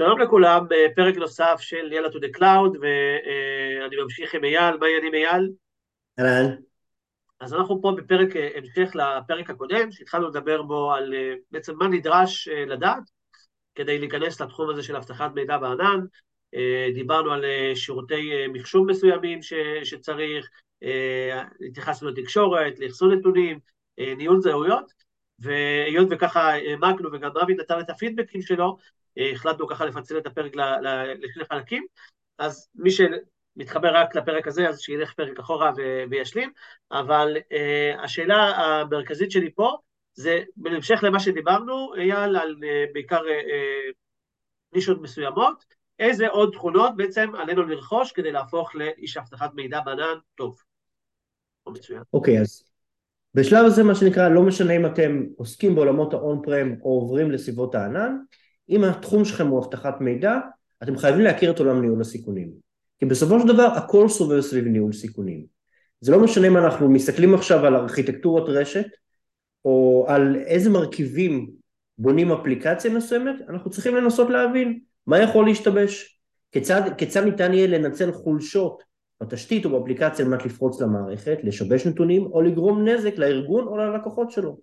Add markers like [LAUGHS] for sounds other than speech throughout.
שלום לכולם, בפרק נוסף של יאללה to the cloud, ואני ממשיך עם אייל, מה העניינים אייל? אהלן. אז אנחנו פה בפרק המשך לפרק הקודם, שהתחלנו לדבר בו על בעצם מה נדרש לדעת כדי להיכנס לתחום הזה של אבטחת מידע בענן. דיברנו על שירותי מחשוב מסוימים ש, שצריך, התייחסנו לתקשורת, לאחסון נתונים, ניהול זהויות, והיות וככה העמקנו וגם רבי נתן את הפידבקים שלו, החלטנו ככה לפצל את הפרק לשני חלקים, אז מי שמתחבר רק לפרק הזה, אז שילך פרק אחורה וישלים, אבל השאלה המרכזית שלי פה, זה בהמשך למה שדיברנו, אייל, על בעיקר נישות מסוימות, איזה עוד תכונות בעצם עלינו לרכוש כדי להפוך לאיש אבטחת מידע בענן טוב או מצוין. אוקיי, okay, אז בשלב הזה מה שנקרא, לא משנה אם אתם עוסקים בעולמות האון פרם או עוברים לסביבות הענן, אם התחום שלכם הוא אבטחת מידע, אתם חייבים להכיר את עולם ניהול הסיכונים. כי בסופו של דבר הכל סובב סביב ניהול סיכונים. זה לא משנה אם אנחנו מסתכלים עכשיו על ארכיטקטורות רשת, או על איזה מרכיבים בונים אפליקציה מסוימת, אנחנו צריכים לנסות להבין מה יכול להשתבש, כיצד, כיצד ניתן יהיה לנצל חולשות בתשתית או באפליקציה על מנת לפרוץ למערכת, לשבש נתונים או לגרום נזק לארגון או ללקוחות שלו.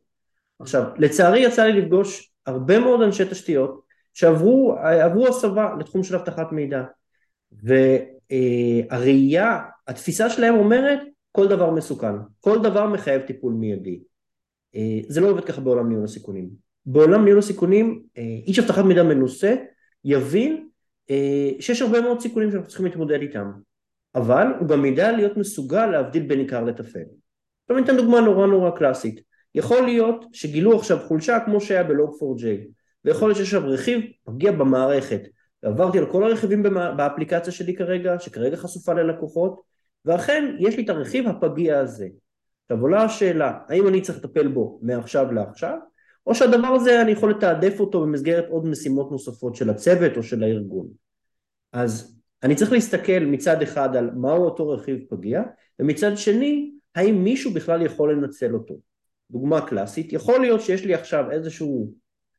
עכשיו, לצערי יצא לי לפגוש הרבה מאוד אנשי תשתיות שעברו הסבה לתחום של אבטחת מידע והראייה, התפיסה שלהם אומרת כל דבר מסוכן, כל דבר מחייב טיפול מיידי. זה לא עובד ככה בעולם ניהול הסיכונים. בעולם ניהול הסיכונים איש אבטחת מידע מנוסה יבין שיש הרבה מאוד סיכונים שאנחנו צריכים להתמודד איתם אבל הוא גם ידע להיות מסוגל להבדיל בין עיקר לטפל. עכשיו ניתן דוגמה נורא נורא קלאסית יכול להיות שגילו עכשיו חולשה כמו שהיה ב-Log4j ויכול להיות שיש עכשיו רכיב פגיע במערכת. ועברתי על כל הרכיבים באפליקציה שלי כרגע שכרגע חשופה ללקוחות ואכן יש לי את הרכיב הפגיע הזה. עכשיו עולה השאלה האם אני צריך לטפל בו מעכשיו לעכשיו או שהדבר הזה אני יכול לתעדף אותו במסגרת עוד משימות נוספות של הצוות או של הארגון. אז אני צריך להסתכל מצד אחד על מהו אותו רכיב פגיע ומצד שני האם מישהו בכלל יכול לנצל אותו. דוגמה קלאסית יכול להיות שיש לי עכשיו איזשהו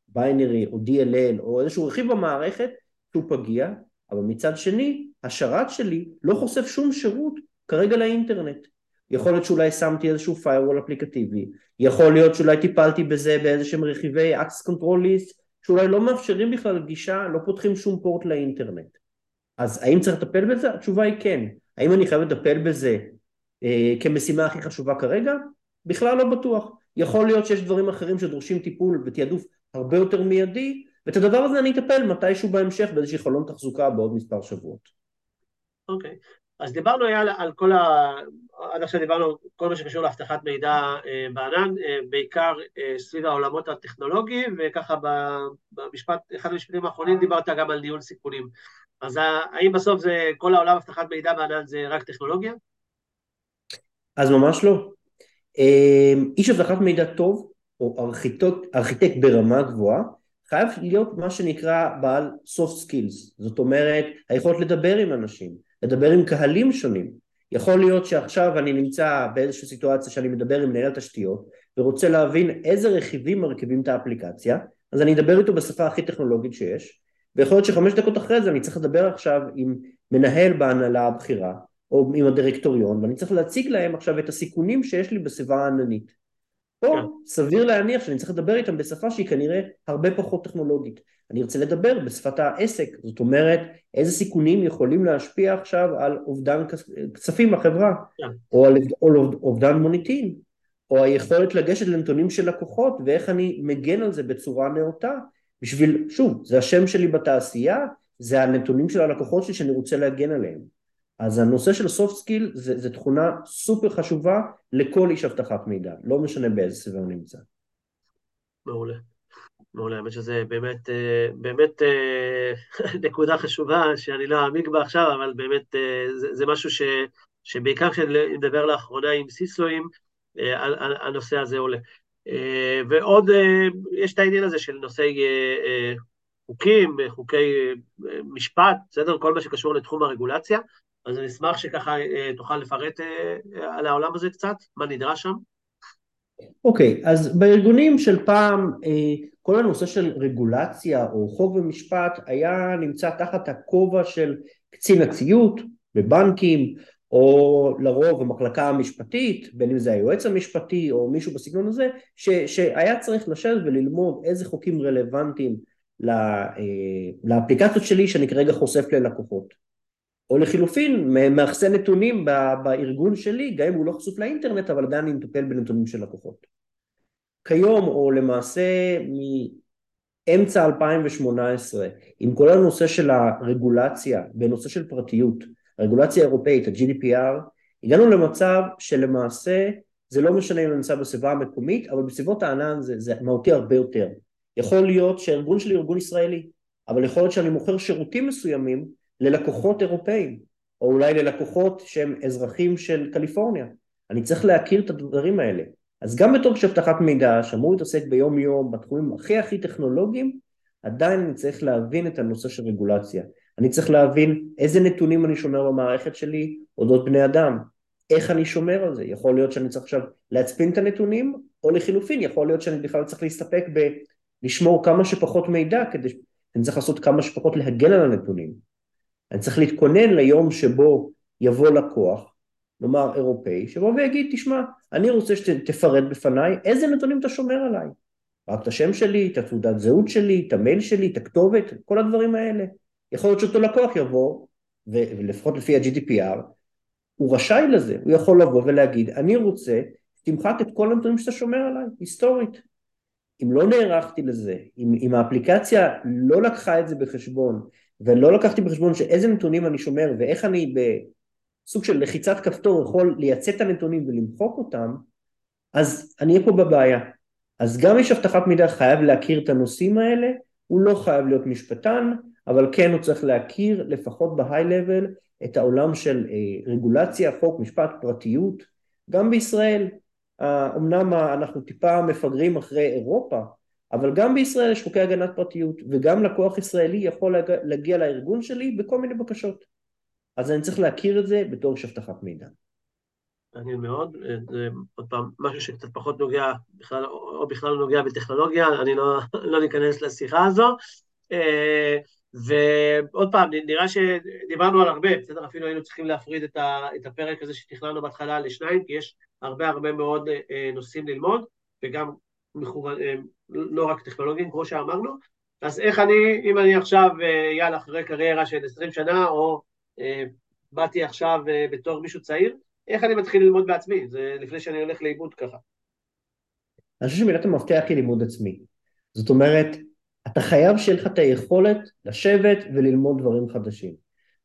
ביינרי או DLL או איזשהו רכיב במערכת שהוא פגיע, אבל מצד שני השרת שלי לא חושף שום שירות כרגע לאינטרנט. יכול להיות שאולי שמתי איזשהו firewall אפליקטיבי, יכול להיות שאולי טיפלתי בזה באיזשהם רכיבי access control list שאולי לא מאפשרים בכלל גישה, לא פותחים שום פורט לאינטרנט. אז האם צריך לטפל בזה? התשובה היא כן. האם אני חייב לטפל בזה אה, כמשימה הכי חשובה כרגע? בכלל לא בטוח. יכול להיות שיש דברים אחרים שדורשים טיפול ותעדוף הרבה יותר מיידי, ואת הדבר הזה אני אטפל מתישהו בהמשך באיזושהי חלון תחזוקה בעוד מספר שבועות. אוקיי, okay. אז דיברנו היה על כל ה... עד עכשיו דיברנו כל מה שקשור לאבטחת מידע אה, בענן, אה, בעיקר אה, סביב העולמות הטכנולוגיים, וככה במשפט, אחד המשפטים האחרונים דיברת גם על ניהול סיכונים. אז האם בסוף זה, כל העולם אבטחת מידע בענן זה רק טכנולוגיה? אז ממש לא. איש אבטחת מידע טוב או ארכיטקט, ארכיטקט ברמה גבוהה, חייב להיות מה שנקרא בעל soft skills, זאת אומרת היכולת לדבר עם אנשים, לדבר עם קהלים שונים. יכול להיות שעכשיו אני נמצא באיזושהי סיטואציה שאני מדבר עם מנהל תשתיות ורוצה להבין איזה רכיבים מרכיבים את האפליקציה, אז אני אדבר איתו בשפה הכי טכנולוגית שיש, ויכול להיות שחמש דקות אחרי זה אני צריך לדבר עכשיו עם מנהל בהנהלה הבכירה או עם הדירקטוריון ואני צריך להציג להם עכשיו את הסיכונים שיש לי בסביבה העננית פה כן. סביר להניח שאני צריך לדבר איתם בשפה שהיא כנראה הרבה פחות טכנולוגית. אני ארצה לדבר בשפת העסק, זאת אומרת איזה סיכונים יכולים להשפיע עכשיו על אובדן כספים בחברה, כן. או על אובדן מוניטין, או היכולת לגשת לנתונים של לקוחות ואיך אני מגן על זה בצורה נאותה, בשביל, שוב, זה השם שלי בתעשייה, זה הנתונים של הלקוחות שלי שאני רוצה להגן עליהם. אז הנושא של soft skill זה, זה תכונה סופר חשובה לכל איש אבטחת מידע, לא משנה באיזה סביבה הוא נמצא. מעולה. מעולה, האמת שזה באמת, אה, באמת אה, [LAUGHS] נקודה חשובה שאני לא אעמיק בה עכשיו, אבל באמת זה, זה משהו ש, שבעיקר כשאני מדבר לאחרונה עם סיסואים, הנושא הזה עולה. ועוד, יש את העניין הזה של נושאי חוקים, חוקי משפט, בסדר? כל מה שקשור לתחום הרגולציה. אז אני אשמח שככה תוכל לפרט על העולם הזה קצת, מה נדרש שם. אוקיי, okay, אז בארגונים של פעם, כל הנושא של רגולציה או חוק ומשפט היה נמצא תחת הכובע של קצין הציות בבנקים, או לרוב במחלקה המשפטית, בין אם זה היועץ המשפטי או מישהו בסגנון הזה, ש, שהיה צריך לשבת וללמוד איזה חוקים רלוונטיים אה, לאפליקציות שלי שאני כרגע חושף ללקוחות. או לחילופין, מאחסן נתונים בארגון שלי, גם אם הוא לא חשוף לאינטרנט, אבל עדיין אני מטפל בנתונים של לקוחות. כיום, או למעשה מאמצע 2018, עם כל הנושא של הרגולציה בנושא של פרטיות, הרגולציה האירופאית, ה-GDPR, הגענו למצב שלמעשה זה לא משנה אם אני נמצא בסביבה המקומית, אבל בסביבות הענן זה, זה מהותי הרבה יותר. יכול להיות שהארגון שלי הוא ארגון ישראלי, אבל יכול להיות שאני מוכר שירותים מסוימים ללקוחות אירופאים, או אולי ללקוחות שהם אזרחים של קליפורניה. אני צריך להכיר את הדברים האלה. אז גם בתור שאבטחת מידע, שאמור להתעסק ביום יום בתחומים הכי הכי טכנולוגיים, עדיין אני צריך להבין את הנושא של רגולציה. אני צריך להבין איזה נתונים אני שומר במערכת שלי אודות בני אדם, איך אני שומר על זה. יכול להיות שאני צריך עכשיו להצפין את הנתונים, או לחילופין, יכול להיות שאני בכלל צריך להסתפק בלשמור כמה שפחות מידע, כדי שאני צריך לעשות כמה שפחות להגן על הנתונים. אני צריך להתכונן ליום שבו יבוא לקוח, נאמר אירופאי, שבוא ויגיד, תשמע, אני רוצה שתפרט בפניי איזה נתונים אתה שומר עליי. רק את השם שלי, את התעודת זהות שלי, את המייל שלי, את הכתובת, כל הדברים האלה. יכול להיות שאותו לקוח יבוא, ולפחות לפי ה-GDPR, הוא רשאי לזה, הוא יכול לבוא ולהגיד, אני רוצה תמחק את כל הנתונים שאתה שומר עליי, היסטורית. אם לא נערכתי לזה, אם, אם האפליקציה לא לקחה את זה בחשבון, ולא לקחתי בחשבון שאיזה נתונים אני שומר ואיך אני בסוג של לחיצת כפתור יכול לייצא את הנתונים ולמחוק אותם, אז אני אהיה פה בבעיה. אז גם יש אבטחת מידע חייב להכיר את הנושאים האלה, הוא לא חייב להיות משפטן, אבל כן הוא צריך להכיר לפחות בהיי-לבל את העולם של אה, רגולציה, חוק, משפט, פרטיות. גם בישראל, אה, אמנם אנחנו טיפה מפגרים אחרי אירופה, אבל גם בישראל יש חוקי הגנת פרטיות, וגם לקוח ישראלי יכול להגיע לארגון שלי בכל מיני בקשות. אז אני צריך להכיר את זה בתור איש אבטחת מידע. מעניין מאוד, זה עוד פעם משהו שקצת פחות נוגע, בכלל, או בכלל לא נוגע בטכנולוגיה, אני לא, [LAUGHS] לא ניכנס לשיחה הזו. אה, ועוד פעם, נראה שדיברנו על הרבה, בסדר? אפילו היינו צריכים להפריד את, את הפרק הזה שתכננו בהתחלה לשניים, כי יש הרבה הרבה מאוד אה, נושאים ללמוד, וגם מכוון, אה, לא רק טכנולוגיים, כמו שאמרנו. אז איך אני, אם אני עכשיו, אה, יאללה, אחרי קריירה של 20 שנה, או אה, באתי עכשיו בתור מישהו צעיר, איך אני מתחיל ללמוד בעצמי? זה לפני שאני הולך לאיבוד ככה. אני חושב שמילת המפתח היא לימוד עצמי. זאת אומרת, אתה חייב שיהיה לך את היכולת לשבת וללמוד דברים חדשים.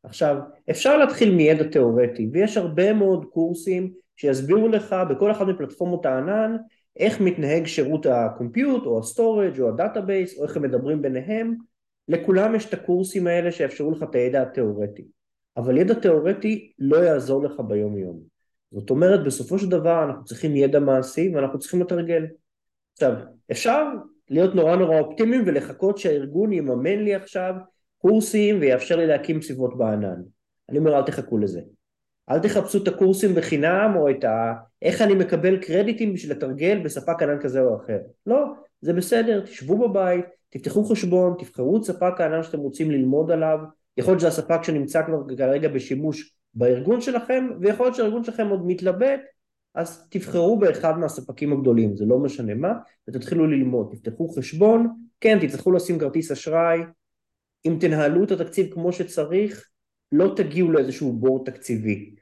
עכשיו, אפשר להתחיל מידע תיאורטי, ויש הרבה מאוד קורסים שיסבירו לך בכל אחת מפלטפורמות הענן איך מתנהג שירות ה compute או ה storage או ה database או איך הם מדברים ביניהם, לכולם יש את הקורסים האלה שיאפשרו לך את הידע התיאורטי. אבל ידע תיאורטי לא יעזור לך ביום יום. זאת אומרת, בסופו של דבר אנחנו צריכים ידע מעשי ואנחנו צריכים לתרגל. עכשיו, אפשר להיות נורא נורא אופטימיים ולחכות שהארגון יממן לי עכשיו קורסים ויאפשר לי להקים סביבות בענן. אני אומר, אל תחכו לזה. אל תחפשו את הקורסים בחינם או את ה... איך אני מקבל קרדיטים בשביל לתרגל בספק ענן כזה או אחר. לא, זה בסדר, תשבו בבית, תפתחו חשבון, תבחרו את ספק הענן שאתם רוצים ללמוד עליו, יכול להיות שזה הספק שנמצא כבר כרגע בשימוש בארגון שלכם, ויכול להיות שהארגון שלכם עוד מתלבט, אז תבחרו באחד מהספקים הגדולים, זה לא משנה מה, ותתחילו ללמוד, תפתחו חשבון, כן, תצטרכו לשים כרטיס אשראי, אם תנהלו את התקציב כמו שצריך, לא תגיעו לאיזשהו בור תקציבי.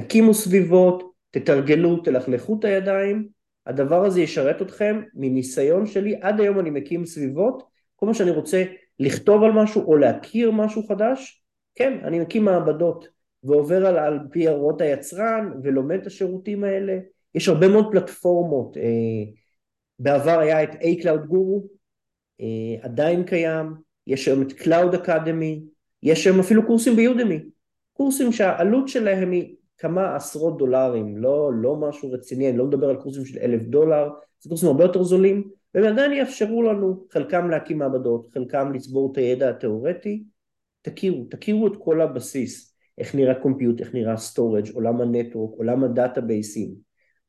תקימו סביבות, תתרגלו, תלכלכו את הידיים, הדבר הזה ישרת אתכם מניסיון שלי, עד היום אני מקים סביבות, כל מה שאני רוצה לכתוב על משהו או להכיר משהו חדש, כן, אני מקים מעבדות ועובר על, על פי הוראות היצרן ולומד את השירותים האלה, יש הרבה מאוד פלטפורמות, אה, בעבר היה את A-Cloud Guru, אה, עדיין קיים, יש היום את Cloud Academy, יש היום אפילו קורסים ביודמי, קורסים שהעלות שלהם היא כמה עשרות דולרים, לא, לא משהו רציני, אני לא מדבר על קורסים של אלף דולר, זה קורסים הרבה יותר זולים, והם עדיין יאפשרו לנו, חלקם להקים מעבדות, חלקם לצבור את הידע התיאורטי, תכירו, תכירו את כל הבסיס, איך נראה compute, איך נראה storage, עולם ה network, עולם הדאטאבייסים,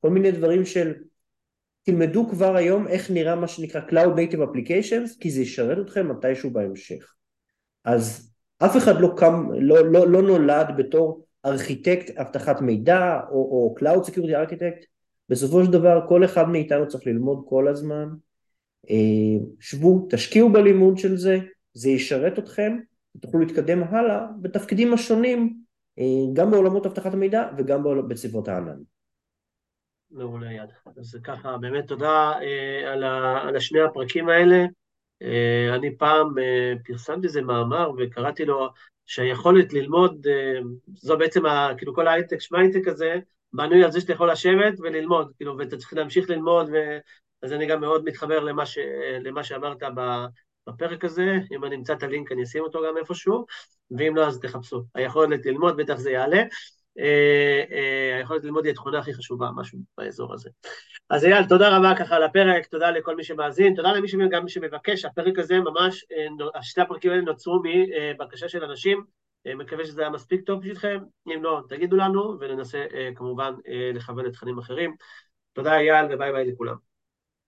כל מיני דברים של תלמדו כבר היום איך נראה מה שנקרא Cloud Native Applications, כי זה ישרת אתכם מתישהו בהמשך. אז אף אחד לא, קם, לא, לא, לא נולד בתור ארכיטקט אבטחת מידע או, או Cloud Security Architect, בסופו של דבר כל אחד מאיתנו צריך ללמוד כל הזמן. אה, שבו, תשקיעו בלימוד של זה, זה ישרת אתכם, ותוכלו להתקדם הלאה בתפקידים השונים, אה, גם בעולמות אבטחת המידע וגם בסביבות הענן. מעולה יד. אז ככה, באמת תודה אה, על, ה, על השני הפרקים האלה. אה, אני פעם אה, פרסמתי איזה מאמר וקראתי לו שהיכולת ללמוד, אה, זו בעצם, ה, כאילו כל ההייטק, שמייטק הזה, בנוי על זה שאתה יכול לשבת וללמוד, כאילו, ואתה צריך להמשיך ללמוד, ו... אז אני גם מאוד מתחבר למה, ש... למה שאמרת בפרק הזה, אם אני אמצא את הלינק אני אשים אותו גם איפשהו, ואם לא אז תחפשו. היכולת ללמוד, בטח זה יעלה. אה, אה, היכולת ללמוד היא התכונה הכי חשובה, משהו באזור הזה. אז אייל, תודה רבה ככה על הפרק, תודה לכל מי שמאזין, תודה למי שגם שמבקש, הפרק הזה ממש, אה, שתי הפרקים האלה נוצרו מבקשה של אנשים, מקווה שזה היה מספיק טוב בשבילכם, אם לא, תגידו לנו, וננסה כמובן לכוון לתכנים אחרים. תודה אייל, וביי ביי לכולם.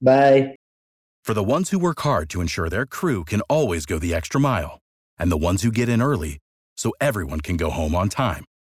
ביי. For the ones who work hard to ensure their crew can always go the extra mile, and the ones who get in early so everyone can go home on time.